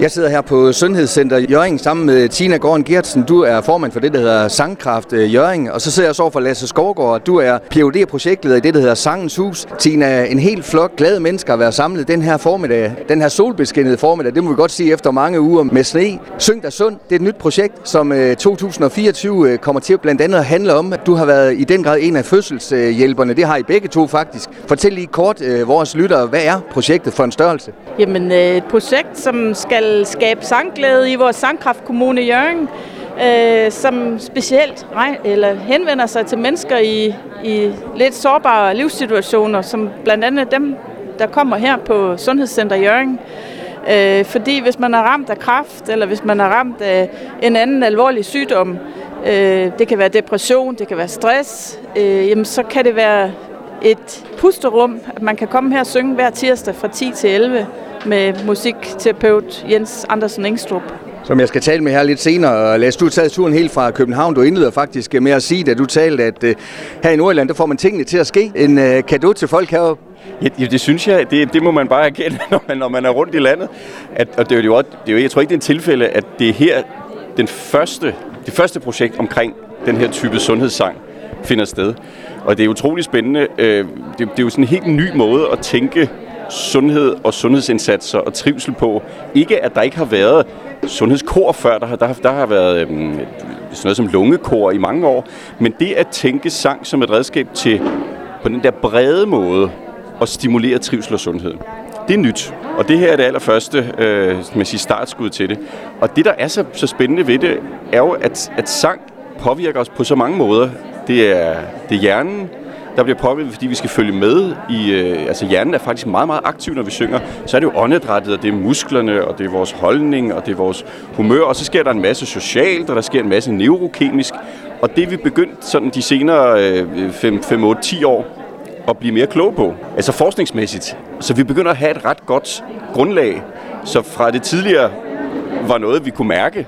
Jeg sidder her på Sundhedscenter Jørgen sammen med Tina Gården Gertsen. Du er formand for det, der hedder Sangkraft øh, Jørgen. Og så sidder jeg så for Lasse Skovgaard. Du er phd projektleder i det, der hedder Sangens Hus. Tina, en helt flok glade mennesker at være samlet den her formiddag. Den her solbeskinnede formiddag, det må vi godt sige efter mange uger med sne. Syng dig sund, det er et nyt projekt, som øh, 2024 øh, kommer til blandt andet at handle om, at du har været i den grad en af fødselshjælperne. Det har I begge to faktisk. Fortæl lige kort øh, vores lyttere, hvad er projektet for en størrelse? Jamen, et projekt, som skal skabe sangglæde i vores sangkraftkommune Jørgen, øh, som specielt eller henvender sig til mennesker i, i lidt sårbare livssituationer, som blandt andet dem, der kommer her på Sundhedscenter Jørgen. Øh, fordi hvis man er ramt af kræft, eller hvis man er ramt af en anden alvorlig sygdom, øh, det kan være depression, det kan være stress, øh, jamen så kan det være et pusterum, at man kan komme her og synge hver tirsdag fra 10 til 11 med musikterapeut Jens Andersen Engstrup. Som jeg skal tale med her lidt senere. Lad du taget turen helt fra København. Du indleder faktisk med at sige, at du talte, at uh, her i Nordjylland, der får man tingene til at ske. En uh, kado til folk heroppe. Ja, det synes jeg, det, det må man bare erkende, når man, når man er rundt i landet. At, og det er jo, det er jo, jeg tror ikke, det er en tilfælde, at det er her den første, det første projekt omkring den her type sundhedssang finder sted. Og det er utrolig spændende. Det, det er jo sådan en helt ny måde at tænke sundhed og sundhedsindsatser og trivsel på. Ikke at der ikke har været sundhedskor før, der har, der, har, der har været øhm, sådan noget som lungekor i mange år, men det at tænke sang som et redskab til på den der brede måde at stimulere trivsel og sundhed. Det er nyt, og det her er det allerførste øh, man siger, startskud til det. Og det, der er så, så spændende ved det, er jo, at, at sang påvirker os på så mange måder. Det er, det er hjernen, der bliver påvirket, fordi vi skal følge med i... Øh, altså hjernen er faktisk meget, meget aktiv, når vi synger. Så er det jo åndedrættet, og det er musklerne, og det er vores holdning, og det er vores humør. Og så sker der en masse socialt, og der sker en masse neurokemisk. Og det er vi begyndt sådan de senere øh, 5-8-10 år at blive mere kloge på. Altså forskningsmæssigt. Så vi begynder at have et ret godt grundlag. Så fra det tidligere var noget, vi kunne mærke,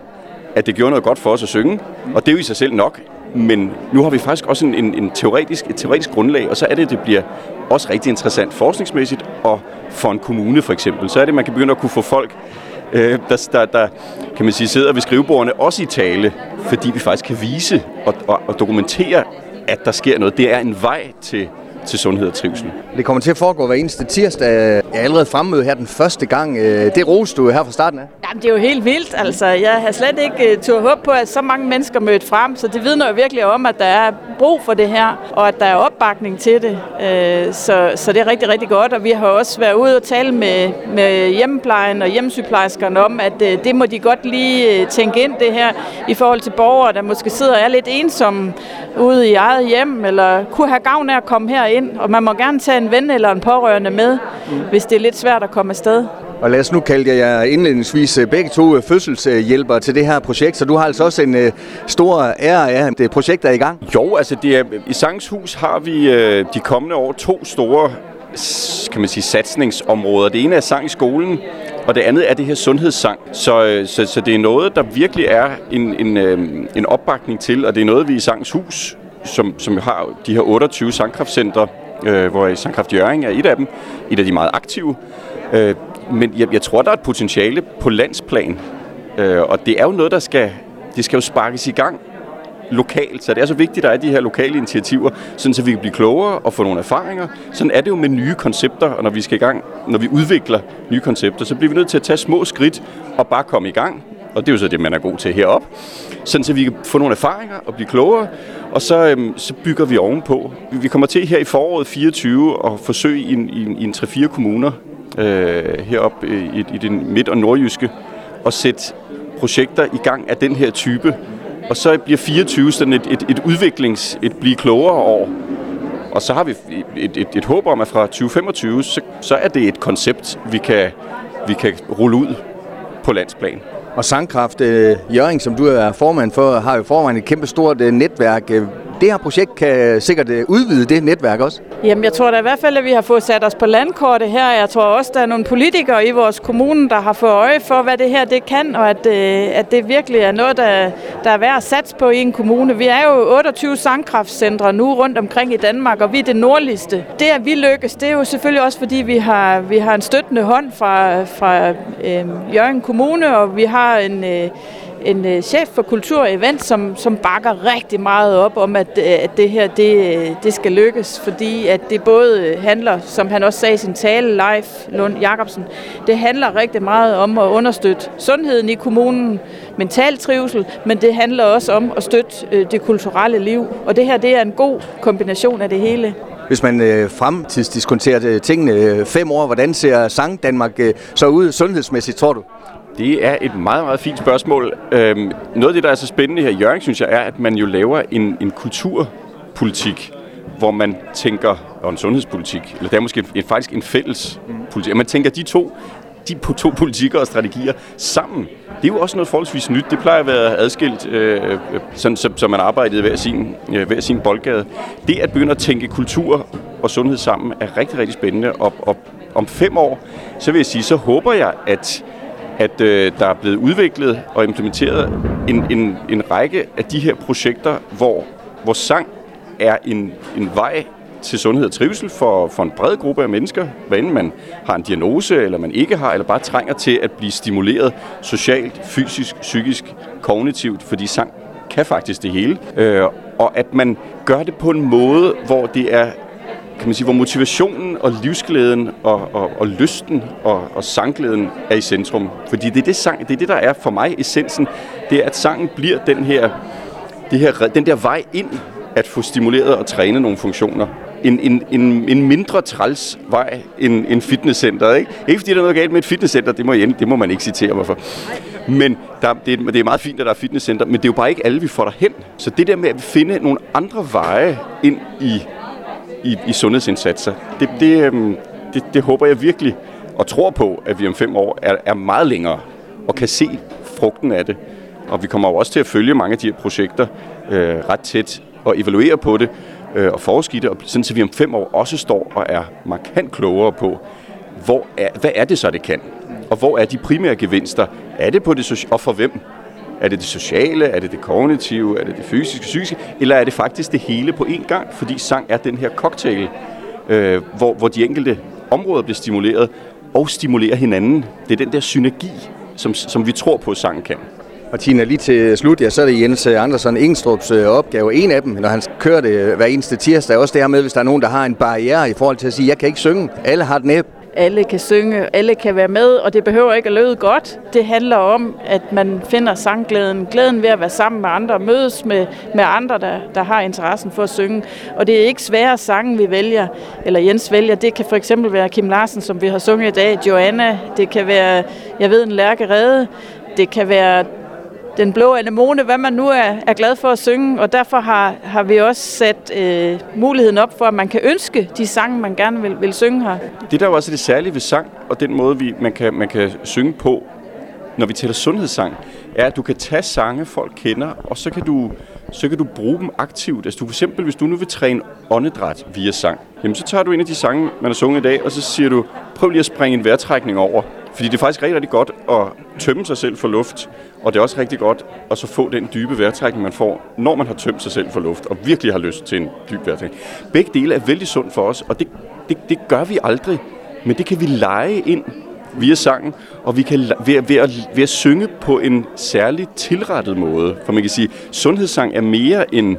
at det gjorde noget godt for os at synge. Og det er jo i sig selv nok. Men nu har vi faktisk også en, en, en teoretisk, et teoretisk grundlag, og så er det, at det bliver også rigtig interessant forskningsmæssigt, og for en kommune for eksempel, så er det, at man kan begynde at kunne få folk, øh, der, der, der kan man sige, sidder ved skrivebordene, også i tale, fordi vi faktisk kan vise og, og, og dokumentere, at der sker noget. Det er en vej til til sundhed og trivsel. Det kommer til at foregå hver eneste tirsdag. Jeg er allerede fremmøde her den første gang. Øh, det roste du her fra starten af. Jamen, det er jo helt vildt. Altså, jeg har slet ikke uh, tur håb på, at så mange mennesker mødt frem, så det vidner jo virkelig om, at der er brug for det her, og at der er opbakning til det. Uh, så, så det er rigtig, rigtig godt, og vi har også været ude og tale med, med hjemmeplejen og hjemmesygeplejerskerne om, at det må de godt lige tænke ind det her i forhold til borgere, der måske sidder og er lidt ensomme ude i eget hjem, eller kunne have gavn af at komme her ind, og man må gerne tage en ven eller en pårørende med, mm. hvis det er lidt svært at komme afsted. Og lad os nu kalde jer indledningsvis øh, begge to øh, fødselshjælpere til det her projekt, så du har altså også en uh, stor ære af, det projekt er i gang. Jo, altså det er, i Sangs Hus har vi de kommende år to store kan man sige, satsningsområder. Det ene er sang i skolen, og det andet er det her sundhedssang. Så, så, så det er noget, der virkelig er en, en, en opbakning til, og det er noget, vi i Sangs Hus som, som har de her 28 sangkraftcentre, øh, hvor Sangkraft Jøring er et af dem, et af de meget aktive. Øh, men jeg, jeg tror, der er et potentiale på landsplan, øh, og det er jo noget, der skal, det skal jo sparkes i gang lokalt, så det er så vigtigt, at der er de her lokale initiativer, sådan så vi kan blive klogere og få nogle erfaringer. Sådan er det jo med nye koncepter, og når vi skal i gang, når vi udvikler nye koncepter, så bliver vi nødt til at tage små skridt og bare komme i gang og det er jo så det, man er god til herop, sådan så vi kan få nogle erfaringer og blive klogere, og så, øhm, så bygger vi ovenpå. Vi kommer til her i foråret 24 at forsøge i en, i en, i en 3-4 kommuner øh, heroppe i, i den midt- og nordjyske og sætte projekter i gang af den her type. Og så bliver 24 sådan et, et, et udviklings, et blive klogere år. Og så har vi et, et, et håb om, at fra 2025, så, så er det et koncept, vi kan, vi kan rulle ud på landsplan. Og Sangkraft øh, Jørgen, som du er formand for, har jo forvejen et kæmpe stort øh, netværk. Øh, det her projekt kan sikkert øh, udvide det netværk også. Jamen, jeg tror da i hvert fald, at vi har fået sat os på landkortet her. Jeg tror også, der er nogle politikere i vores kommune, der har fået øje for, hvad det her det kan, og at, øh, at det virkelig er noget, der, der er værd at satse på i en kommune. Vi er jo 28 sangkraftcentre nu rundt omkring i Danmark, og vi er det nordligste. Det, at vi lykkes, det er jo selvfølgelig også, fordi vi har, vi har en støttende hånd fra, fra øh, Jørgen Kommune, og vi har en... Øh, en øh, chef for kultur og event, som, som bakker rigtig meget op om, at, øh, at det her det, øh, det skal lykkes, fordi at det både handler, som han også sagde i sin tale, Leif Lund Jacobsen, det handler rigtig meget om at understøtte sundheden i kommunen, mental trivsel, men det handler også om at støtte det kulturelle liv. Og det her det er en god kombination af det hele. Hvis man øh, fremtidsdiskonterer tingene øh, fem år, hvordan ser Sang Danmark øh, så ud sundhedsmæssigt, tror du? Det er et meget, meget fint spørgsmål. Øhm, noget af det, der er så spændende her i Jørgen, synes jeg, er, at man jo laver en, en kulturpolitik, hvor man tænker, og en sundhedspolitik, eller det er måske en, faktisk en fælles mm. politik, man tænker de to, de to politikker og strategier sammen. Det er jo også noget forholdsvis nyt. Det plejer at være adskilt, øh, sådan, så, så man arbejdede hver sin, øh, hver sin boldgade. Det at begynde at tænke kultur og sundhed sammen er rigtig, rigtig spændende. Og, og om fem år, så vil jeg sige, så håber jeg, at at øh, der er blevet udviklet og implementeret en, en, en række af de her projekter, hvor, hvor sang er en, en vej til sundhed og trivsel for, for en bred gruppe af mennesker, hvad enten man har en diagnose, eller man ikke har, eller bare trænger til at blive stimuleret socialt, fysisk, psykisk, kognitivt, fordi sang kan faktisk det hele. Øh, og at man gør det på en måde, hvor det er kan man sige, hvor motivationen og livsglæden og, og, og lysten og, og sangglæden er i centrum. Fordi det er det, sang, det er det, der er for mig essensen. Det er, at sangen bliver den her, det her, den der vej ind at få stimuleret og træne nogle funktioner. En, en, en, en mindre træls vej end en fitnesscenter. Ikke? ikke fordi der er noget galt med et fitnesscenter, det må, jeg, det må man ikke citere mig for. Men der, det, er, det er meget fint, at der er fitnesscenter, men det er jo bare ikke alle, vi får derhen. Så det der med at finde nogle andre veje ind i i, i sundhedsindsatser. Det, det, øhm, det, det håber jeg virkelig og tror på, at vi om fem år er, er meget længere og kan se frugten af det. Og vi kommer jo også til at følge mange af de her projekter øh, ret tæt og evaluere på det øh, og forske i det, og sådan så vi om fem år også står og er markant klogere på, hvor er, hvad er det så, det kan? Og hvor er de primære gevinster? Er det på det og for hvem? Er det det sociale? Er det det kognitive? Er det det fysiske, psykiske? Eller er det faktisk det hele på én gang? Fordi sang er den her cocktail, øh, hvor, hvor de enkelte områder bliver stimuleret og stimulerer hinanden. Det er den der synergi, som, som vi tror på, at sang kan. Og Tina, lige til slut, ja, så er det Jens øh, Andersen Ingstrups øh, opgave. En af dem, når han kører det øh, hver eneste tirsdag, også det her med, hvis der er nogen, der har en barriere i forhold til at sige, jeg kan ikke synge. Alle har den alle kan synge, alle kan være med, og det behøver ikke at lyde godt. Det handler om, at man finder sangglæden, glæden ved at være sammen med andre, mødes med, med andre, der, der har interessen for at synge. Og det er ikke svære sange, vi vælger, eller Jens vælger. Det kan for eksempel være Kim Larsen, som vi har sunget i dag, Joanna. Det kan være, jeg ved, en Lærke Rede. Det kan være den blå anemone, hvad man nu er, er glad for at synge, og derfor har, har vi også sat øh, muligheden op for, at man kan ønske de sange, man gerne vil, vil synge her. Det der er jo også det særlige ved sang, og den måde, vi, man, kan, man kan synge på, når vi taler sundhedssang, er, at du kan tage sange, folk kender, og så kan du, så kan du bruge dem aktivt. Altså du for eksempel, hvis du nu vil træne åndedræt via sang, jamen så tager du en af de sange, man har sunget i dag, og så siger du, prøv lige at springe en vejrtrækning over. Fordi det er faktisk rigtig, rigtig godt at tømme sig selv for luft, og det er også rigtig godt at så få den dybe vejrtrækning, man får, når man har tømt sig selv for luft, og virkelig har lyst til en dyb vejrtrækning. Begge dele er vældig sundt for os, og det, det, det gør vi aldrig, men det kan vi lege ind via sangen, og vi kan ved, ved, at, ved at synge på en særlig tilrettet måde. For man kan sige, at sundhedssang er mere end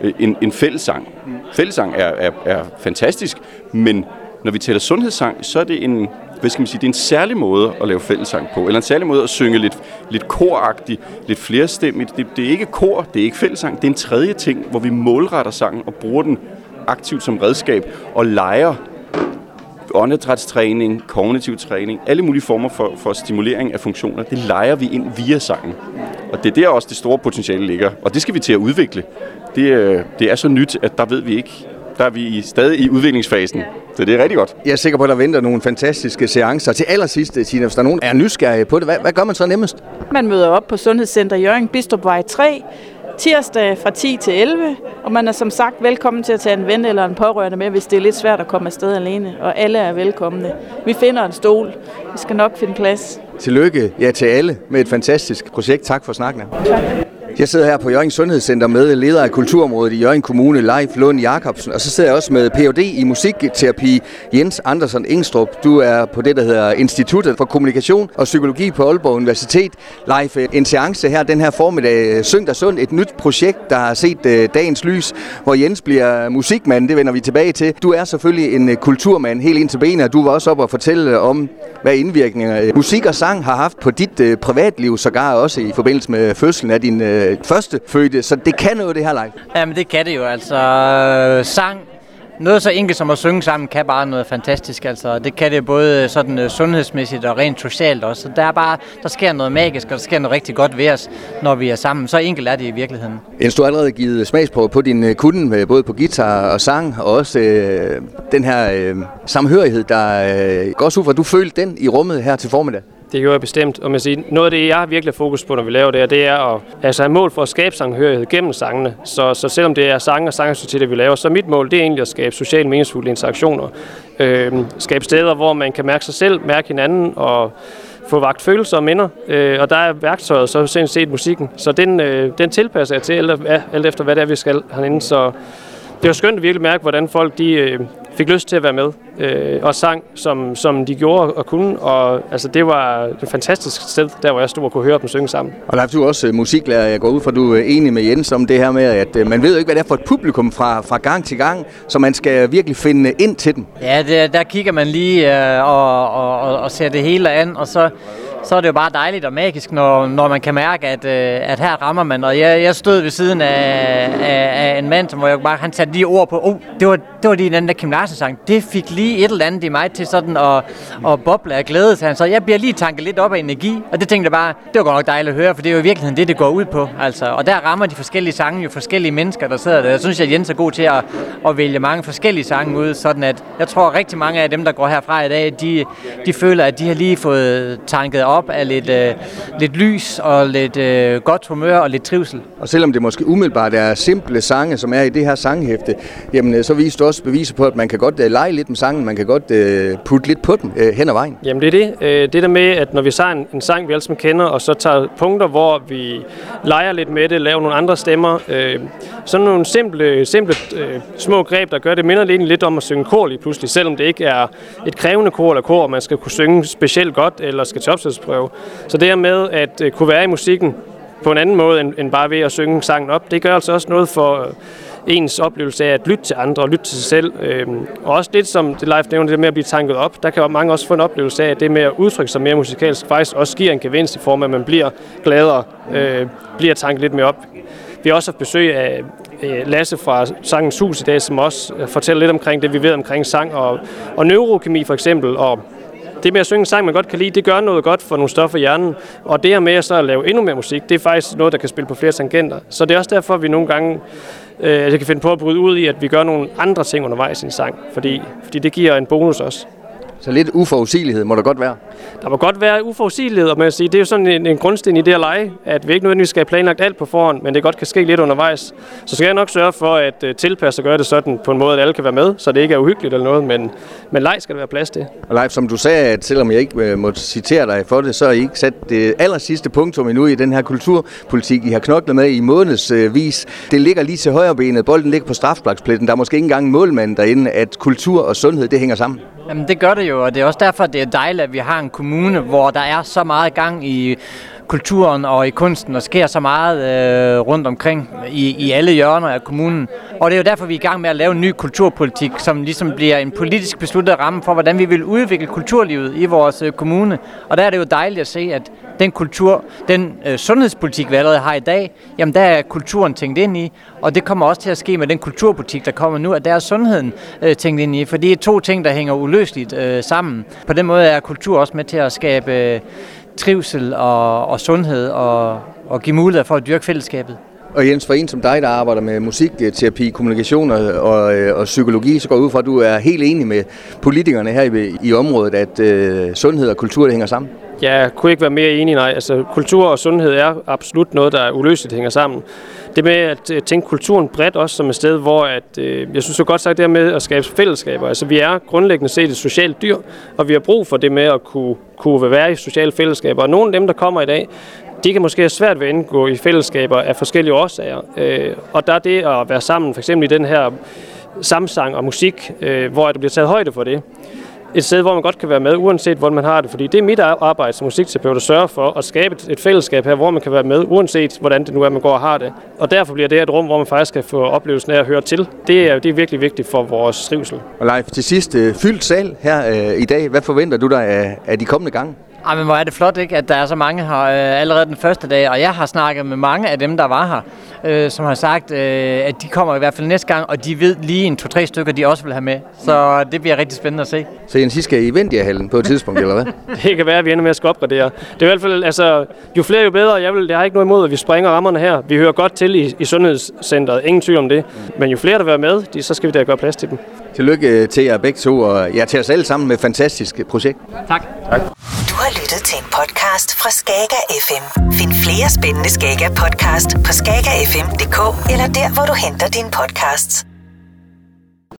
øh, en, en fællesang. Fællesang er, er, er fantastisk, men når vi taler sundhedssang, så er det en, hvad skal man sige, det er en særlig måde at lave fællesang på, eller en særlig måde at synge lidt, lidt koragtigt, lidt flerstemmigt. Det, det er ikke kor, det er ikke fællesang, det er en tredje ting, hvor vi målretter sangen og bruger den aktivt som redskab og leger åndedrætstræning, kognitiv træning, alle mulige former for, for stimulering af funktioner, det leger vi ind via sangen. Og det er der også det store potentiale ligger, og det skal vi til at udvikle. Det, øh, det er så nyt, at der ved vi ikke, der er vi stadig i udviklingsfasen. Så det er rigtig godt. Jeg er sikker på, at der venter nogle fantastiske seancer. Til allersidst, Tina, hvis der er nogen, der er nysgerrige på det, hvad, hvad gør man så nemmest? Man møder op på Sundhedscenter Jørgen Bistrup Vej 3 tirsdag fra 10 til 11, og man er som sagt velkommen til at tage en ven eller en pårørende med, hvis det er lidt svært at komme afsted alene, og alle er velkomne. Vi finder en stol. Vi skal nok finde plads. Tillykke ja, til alle med et fantastisk projekt. Tak for snakken. Tak. Jeg sidder her på Jørgen Sundhedscenter med leder af kulturområdet i Jørgen Kommune, Leif Lund Jacobsen, og så sidder jeg også med Ph.D. i musikterapi, Jens Andersen Engstrup. Du er på det, der hedder Instituttet for Kommunikation og Psykologi på Aalborg Universitet. Leif, øh, en seance her den her formiddag, Syng der Sund, et nyt projekt, der har set øh, dagens lys, hvor Jens bliver musikmand, det vender vi tilbage til. Du er selvfølgelig en øh, kulturmand helt ind til benet, og du var også op og fortælle om, hvad indvirkninger musik og sang har haft på dit privatliv, sågar også i forbindelse med fødslen af din uh, første fødte, så det kan noget det her live. Jamen det kan det jo, altså sang, noget så enkelt som at synge sammen kan bare noget fantastisk. Altså, det kan det både sådan uh, sundhedsmæssigt og rent socialt også. Så der, er bare, der sker noget magisk, og der sker noget rigtig godt ved os, når vi er sammen. Så enkelt er det i virkeligheden. Jens, du har allerede givet smagsprøve på din kunden, både på guitar og sang, og også uh, den her uh, samhørighed, der uh, går ud fra, du følte den i rummet her til formiddag. Det gjorde jeg bestemt. Og man siger, noget af det, jeg har virkelig fokus på, når vi laver det, det er at altså, have mål for at skabe sanghørighed gennem sangene. Så, så selvom det er sange og sangaktiviteter, vi laver, så mit mål det er egentlig at skabe socialt meningsfulde interaktioner. Øh, skabe steder, hvor man kan mærke sig selv, mærke hinanden og få vagt følelser og minder. Øh, og der er værktøjet så sådan set musikken. Så den, øh, den tilpasser jeg til, alt, alt efter hvad det er, vi skal herinde. Så det var skønt at virkelig mærke, hvordan folk de, øh, fik lyst til at være med øh, og sang, som, som de gjorde og kunne. Og altså, det var et fantastisk sted, der hvor jeg stod og kunne høre dem synge sammen. Og der er du også musiklærer. Jeg går ud fra, du er enig med Jens om det her med, at øh, man ved jo ikke, hvad det er for et publikum fra, fra gang til gang, så man skal virkelig finde ind til dem. Ja, det, der kigger man lige øh, og, og, og, og ser det hele an, og så så er det jo bare dejligt og magisk, når, når man kan mærke, at, øh, at her rammer man. Og jeg, jeg stod ved siden af, af, af en mand, hvor jeg bare, han satte lige ord på, oh, det var, det var lige den der Kim Larsen sang. Det fik lige et eller andet i mig til sådan at, at boble af glæde. Så, han, så jeg bliver lige tanket lidt op af energi, og det tænkte jeg bare, det var godt nok dejligt at høre, for det er jo i virkeligheden det, det går ud på. Altså, og der rammer de forskellige sange jo forskellige mennesker, der sidder der. Jeg synes, at Jens er god til at, at vælge mange forskellige sange ud, sådan at jeg tror, at rigtig mange af dem, der går herfra i dag, de, de føler, at de har lige fået tanket op af lidt, øh, lidt lys og lidt øh, godt humør og lidt trivsel. Og selvom det måske umiddelbart er simple sange, som er i det her sanghæfte, jamen øh, så viser du også beviser på, at man kan godt øh, lege lidt med sangen, man kan godt øh, putte lidt på den øh, hen ad vejen. Jamen det er det. Øh, det der med, at når vi tager en, en sang, vi alle sammen kender, og så tager punkter, hvor vi leger lidt med det, laver nogle andre stemmer, øh, sådan nogle simple, simple øh, små greb, der gør det, minder lidt, lidt om at synge kor lige pludselig, selvom det ikke er et krævende kor eller kor, man skal kunne synge specielt godt, eller skal til opsættelsesprøve. Så det her med at øh, kunne være i musikken på en anden måde end, end bare ved at synge sangen op, det gør altså også noget for ens oplevelse af at lytte til andre og lytte til sig selv. Øhm, og også lidt som det live nævner, det med at blive tanket op, der kan mange også få en oplevelse af, at det med at udtrykke sig mere musikalsk faktisk også giver en gevinst i form af, at man bliver gladere, øh, bliver tanket lidt mere op. Vi har også haft besøg af øh, Lasse fra Sangens Hus i dag, som også øh, fortæller lidt omkring det, vi ved omkring sang og, og neurokemi for eksempel, og det med at synge en sang, man godt kan lide, det gør noget godt for nogle stoffer i hjernen. Og det her med at så at lave endnu mere musik, det er faktisk noget, der kan spille på flere tangenter. Så det er også derfor, at vi nogle gange øh, altså, kan finde på at bryde ud i, at vi gør nogle andre ting undervejs i en sang. Fordi, fordi det giver en bonus også. Så lidt uforudsigelighed må der godt være? Der må godt være uforudsigelighed, og man sige, det er jo sådan en, en grundsten i det at lege, at vi ikke nødvendigvis skal have planlagt alt på forhånd, men det godt kan ske lidt undervejs. Så skal jeg nok sørge for at uh, tilpasse og gøre det sådan på en måde, at alle kan være med, så det ikke er uhyggeligt eller noget, men, men leg skal der være plads til. Og Leif, som du sagde, at selvom jeg ikke uh, må citere dig for det, så har I ikke sat det aller sidste punktum endnu i den her kulturpolitik, I har knoklet med i månedsvis. Det ligger lige til højre benet, bolden ligger på strafblagspletten, der er måske ikke engang målmand derinde, at kultur og sundhed, det hænger sammen. Jamen det gør det jo, og det er også derfor, det er dejligt, at vi har en kommune, hvor der er så meget gang i kulturen og i kunsten, og sker så meget øh, rundt omkring i, i alle hjørner af kommunen. Og det er jo derfor, vi er i gang med at lave en ny kulturpolitik, som ligesom bliver en politisk besluttet ramme for, hvordan vi vil udvikle kulturlivet i vores øh, kommune. Og der er det jo dejligt at se, at den kultur, den øh, sundhedspolitik, vi allerede har i dag, jamen der er kulturen tænkt ind i, og det kommer også til at ske med den kulturpolitik, der kommer nu, at der er sundheden øh, tænkt ind i, for det er to ting, der hænger uløseligt øh, sammen. På den måde er kultur også med til at skabe øh, trivsel og, og sundhed og, og give mulighed for at dyrke fællesskabet. Og Jens, for en som dig, der arbejder med musikterapi, kommunikation og, og, og psykologi, så går ud fra, at du er helt enig med politikerne her i, i området, at øh, sundhed og kultur det hænger sammen. Jeg kunne ikke være mere enig, nej. Altså, kultur og sundhed er absolut noget, der er uløseligt hænger sammen. Det med at øh, tænke kulturen bredt også som et sted, hvor at, øh, jeg synes så godt sagt det med at skabe fællesskaber. Altså, vi er grundlæggende set et socialt dyr, og vi har brug for det med at kunne, kunne være i sociale fællesskaber. Og nogle af dem, der kommer i dag, de kan måske have svært ved at indgå i fællesskaber af forskellige årsager. Øh, og der er det at være sammen, for eksempel i den her samsang og musik, øh, hvor der bliver taget højde for det et sted, hvor man godt kan være med, uanset hvordan man har det. Fordi det er mit arbejde som musikterapeut at sørge for at skabe et fællesskab her, hvor man kan være med, uanset hvordan det nu er, man går og har det. Og derfor bliver det et rum, hvor man faktisk kan få oplevelsen af at høre til. Det er, det er virkelig vigtigt for vores trivsel. Og Leif, til sidst, øh, fyldt sal her øh, i dag. Hvad forventer du dig af, af de kommende gange? Ej, men hvor er det flot, ikke, at der er så mange her øh, allerede den første dag, og jeg har snakket med mange af dem, der var her, øh, som har sagt, øh, at de kommer i hvert fald næste gang, og de ved lige en to-tre stykker, de også vil have med. Så det bliver rigtig spændende at se. Så Jens, I skal i Vendia-hallen på et tidspunkt, eller hvad? Det kan være, at vi ender med at skal opgradere. Det er i hvert fald, altså, jo flere, jo bedre. Jeg, vil, jeg har ikke noget imod, at vi springer rammerne her. Vi hører godt til i, i Sundhedscenteret. Ingen tvivl om det. Men jo flere, der vil være med, de, så skal vi da gøre plads til dem. Tillykke til jer begge to, og ja, til os alle sammen med et fantastisk projekt. Tak. tak. Du har lyttet til en podcast fra Skager FM. Find flere spændende Skager podcast på skagerfm.dk eller der, hvor du henter dine podcasts.